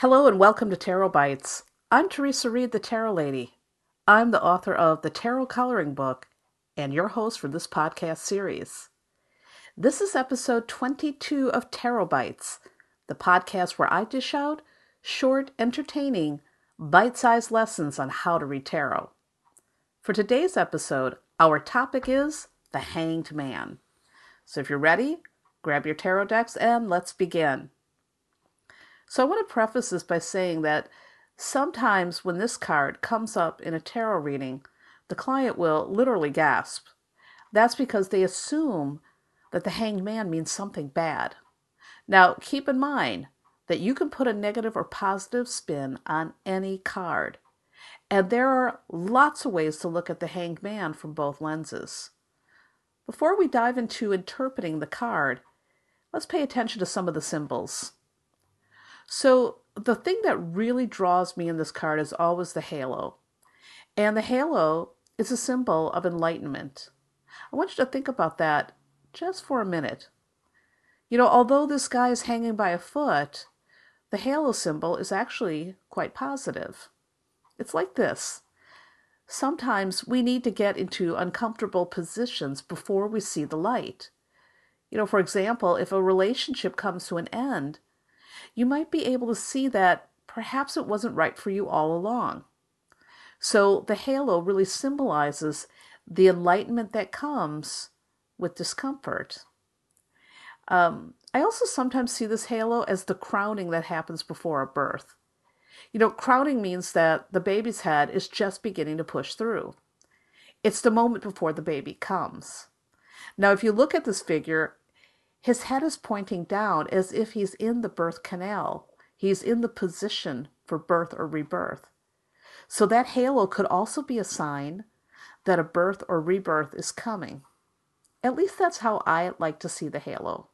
Hello and welcome to Tarot Bites. I'm Theresa Reed, the Tarot Lady. I'm the author of the Tarot Coloring Book and your host for this podcast series. This is episode 22 of Tarot Bites, the podcast where I dish out short, entertaining, bite sized lessons on how to read tarot. For today's episode, our topic is the Hanged Man. So if you're ready, grab your tarot decks and let's begin. So I want to preface this by saying that sometimes when this card comes up in a tarot reading, the client will literally gasp. That's because they assume that the hanged man means something bad. Now, keep in mind that you can put a negative or positive spin on any card. And there are lots of ways to look at the hanged man from both lenses. Before we dive into interpreting the card, let's pay attention to some of the symbols. So, the thing that really draws me in this card is always the halo. And the halo is a symbol of enlightenment. I want you to think about that just for a minute. You know, although this guy is hanging by a foot, the halo symbol is actually quite positive. It's like this. Sometimes we need to get into uncomfortable positions before we see the light. You know, for example, if a relationship comes to an end, you might be able to see that perhaps it wasn't right for you all along. So the halo really symbolizes the enlightenment that comes with discomfort. Um, I also sometimes see this halo as the crowning that happens before a birth. You know, crowning means that the baby's head is just beginning to push through. It's the moment before the baby comes. Now, if you look at this figure, his head is pointing down as if he's in the birth canal. He's in the position for birth or rebirth. So that halo could also be a sign that a birth or rebirth is coming. At least that's how I like to see the halo.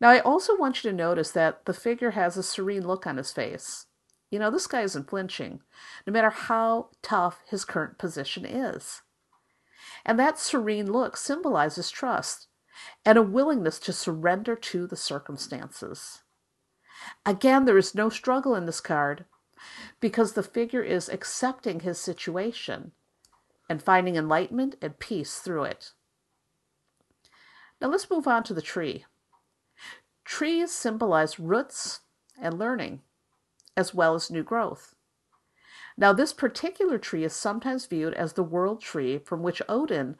Now, I also want you to notice that the figure has a serene look on his face. You know, this guy isn't flinching, no matter how tough his current position is. And that serene look symbolizes trust and a willingness to surrender to the circumstances. Again, there is no struggle in this card because the figure is accepting his situation and finding enlightenment and peace through it. Now let's move on to the tree. Trees symbolize roots and learning, as well as new growth. Now, this particular tree is sometimes viewed as the world tree from which Odin,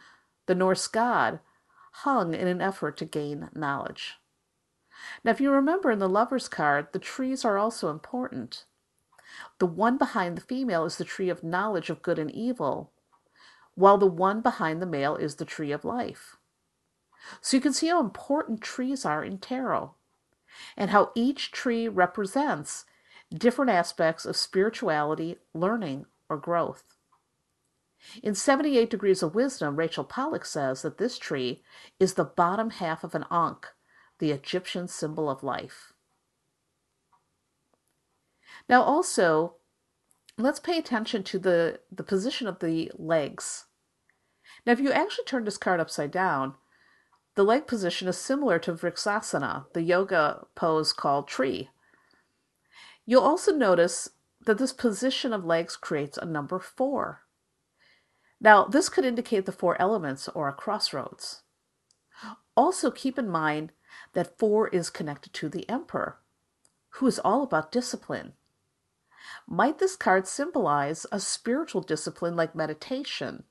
the Norse god, hung in an effort to gain knowledge. Now, if you remember in the Lover's card, the trees are also important. The one behind the female is the tree of knowledge of good and evil, while the one behind the male is the tree of life. So you can see how important trees are in tarot and how each tree represents different aspects of spirituality, learning, or growth. In 78 Degrees of Wisdom, Rachel Pollack says that this tree is the bottom half of an ankh, the Egyptian symbol of life. Now, also, let's pay attention to the, the position of the legs. Now, if you actually turn this card upside down, the leg position is similar to Vrksasana, the yoga pose called tree. You'll also notice that this position of legs creates a number four. Now, this could indicate the four elements or a crossroads. Also, keep in mind that four is connected to the emperor, who is all about discipline. Might this card symbolize a spiritual discipline like meditation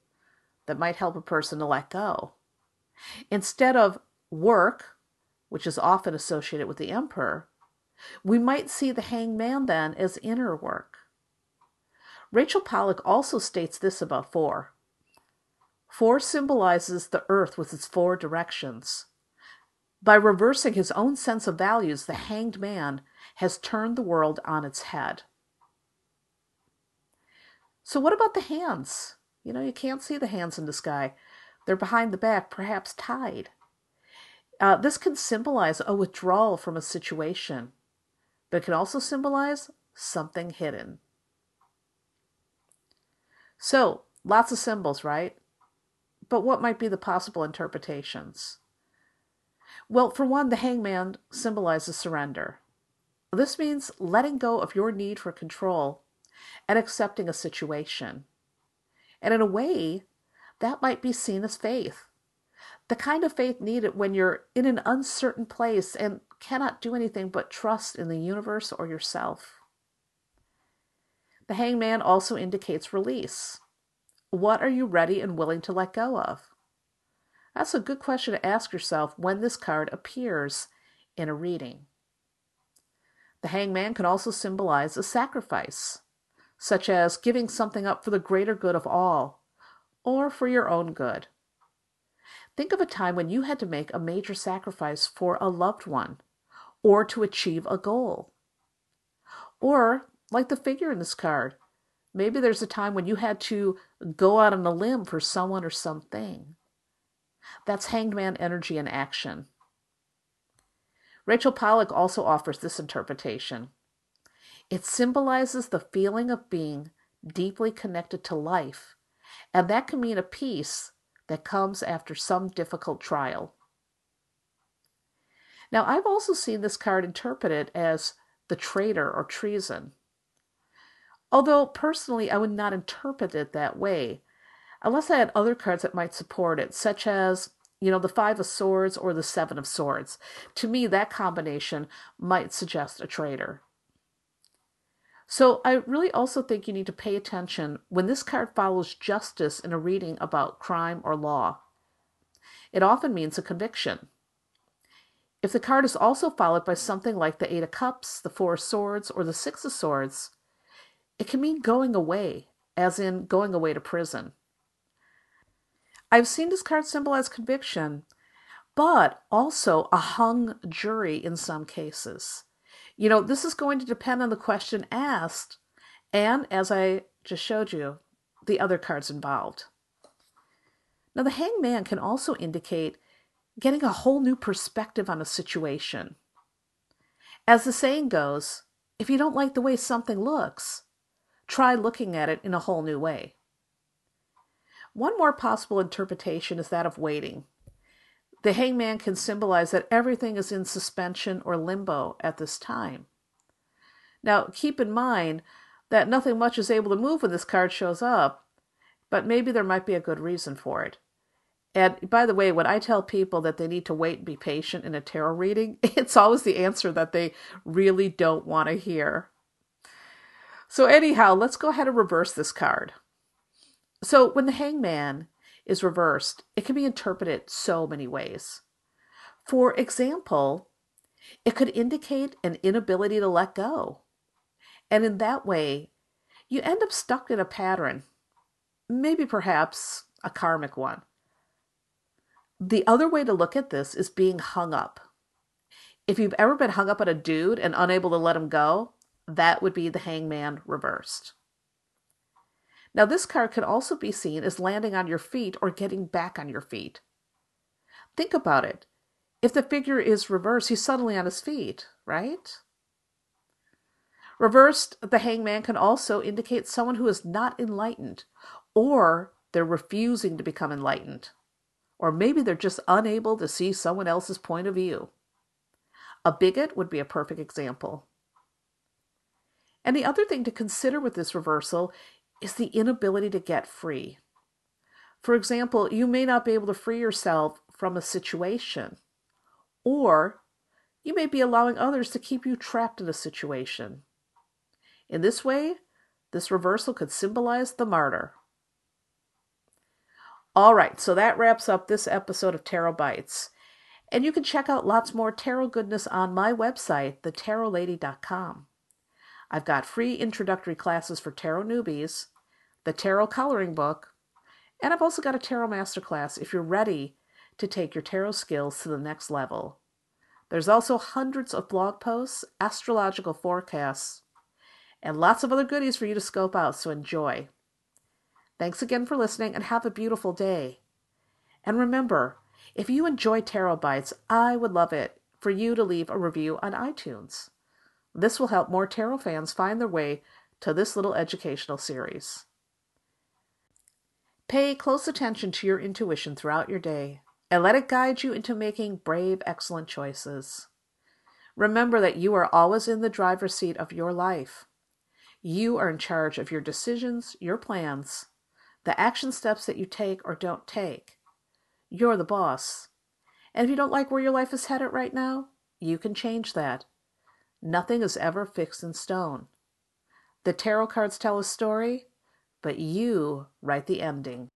that might help a person to let go? Instead of work, which is often associated with the emperor, we might see the hanged man then as inner work. Rachel Pollack also states this about four. Four symbolizes the earth with its four directions. By reversing his own sense of values, the hanged man has turned the world on its head. So, what about the hands? You know, you can't see the hands in the sky. They're behind the back, perhaps tied. Uh, this can symbolize a withdrawal from a situation, but it can also symbolize something hidden. So, lots of symbols, right? But what might be the possible interpretations? Well, for one, the hangman symbolizes surrender. This means letting go of your need for control and accepting a situation. And in a way, that might be seen as faith. The kind of faith needed when you're in an uncertain place and cannot do anything but trust in the universe or yourself. The hangman also indicates release. What are you ready and willing to let go of? That's a good question to ask yourself when this card appears in a reading. The hangman can also symbolize a sacrifice, such as giving something up for the greater good of all, or for your own good. Think of a time when you had to make a major sacrifice for a loved one, or to achieve a goal. Or, like the figure in this card, maybe there's a time when you had to go out on a limb for someone or something. That's hanged man energy in action. Rachel Pollack also offers this interpretation. It symbolizes the feeling of being deeply connected to life, and that can mean a peace that comes after some difficult trial. Now, I've also seen this card interpreted as the traitor or treason. Although personally, I would not interpret it that way, unless I had other cards that might support it, such as you know, the Five of Swords or the Seven of Swords. To me, that combination might suggest a traitor. So I really also think you need to pay attention when this card follows justice in a reading about crime or law. It often means a conviction. If the card is also followed by something like the Eight of Cups, the Four of Swords, or the Six of Swords, it can mean going away, as in going away to prison. I've seen this card symbolize conviction, but also a hung jury in some cases. You know, this is going to depend on the question asked, and as I just showed you, the other cards involved. Now, the hangman can also indicate getting a whole new perspective on a situation. As the saying goes, if you don't like the way something looks, try looking at it in a whole new way. One more possible interpretation is that of waiting. The hangman can symbolize that everything is in suspension or limbo at this time. Now, keep in mind that nothing much is able to move when this card shows up, but maybe there might be a good reason for it. And by the way, when I tell people that they need to wait and be patient in a tarot reading, it's always the answer that they really don't want to hear. So, anyhow, let's go ahead and reverse this card. So when the hangman is reversed, it can be interpreted so many ways. For example, it could indicate an inability to let go. And in that way, you end up stuck in a pattern, maybe perhaps a karmic one. The other way to look at this is being hung up. If you've ever been hung up on a dude and unable to let him go, that would be the hangman reversed. Now, this card can also be seen as landing on your feet or getting back on your feet. Think about it. If the figure is reversed, he's suddenly on his feet, right? Reversed, the hangman can also indicate someone who is not enlightened, or they're refusing to become enlightened. Or maybe they're just unable to see someone else's point of view. A bigot would be a perfect example. And the other thing to consider with this reversal is the inability to get free. For example, you may not be able to free yourself from a situation, or you may be allowing others to keep you trapped in a situation. In this way, this reversal could symbolize the martyr. All right, so that wraps up this episode of Tarot Bites. And you can check out lots more tarot goodness on my website, thetarotlady.com. I've got free introductory classes for tarot newbies, the tarot coloring book, and I've also got a tarot masterclass if you're ready to take your tarot skills to the next level. There's also hundreds of blog posts, astrological forecasts, and lots of other goodies for you to scope out, so enjoy. Thanks again for listening and have a beautiful day. And remember, if you enjoy Tarot Bites, I would love it for you to leave a review on iTunes. This will help more tarot fans find their way to this little educational series. Pay close attention to your intuition throughout your day and let it guide you into making brave, excellent choices. Remember that you are always in the driver's seat of your life. You are in charge of your decisions, your plans, the action steps that you take or don't take. You're the boss. And if you don't like where your life is headed right now, you can change that. Nothing is ever fixed in stone. The tarot cards tell a story, but you write the ending.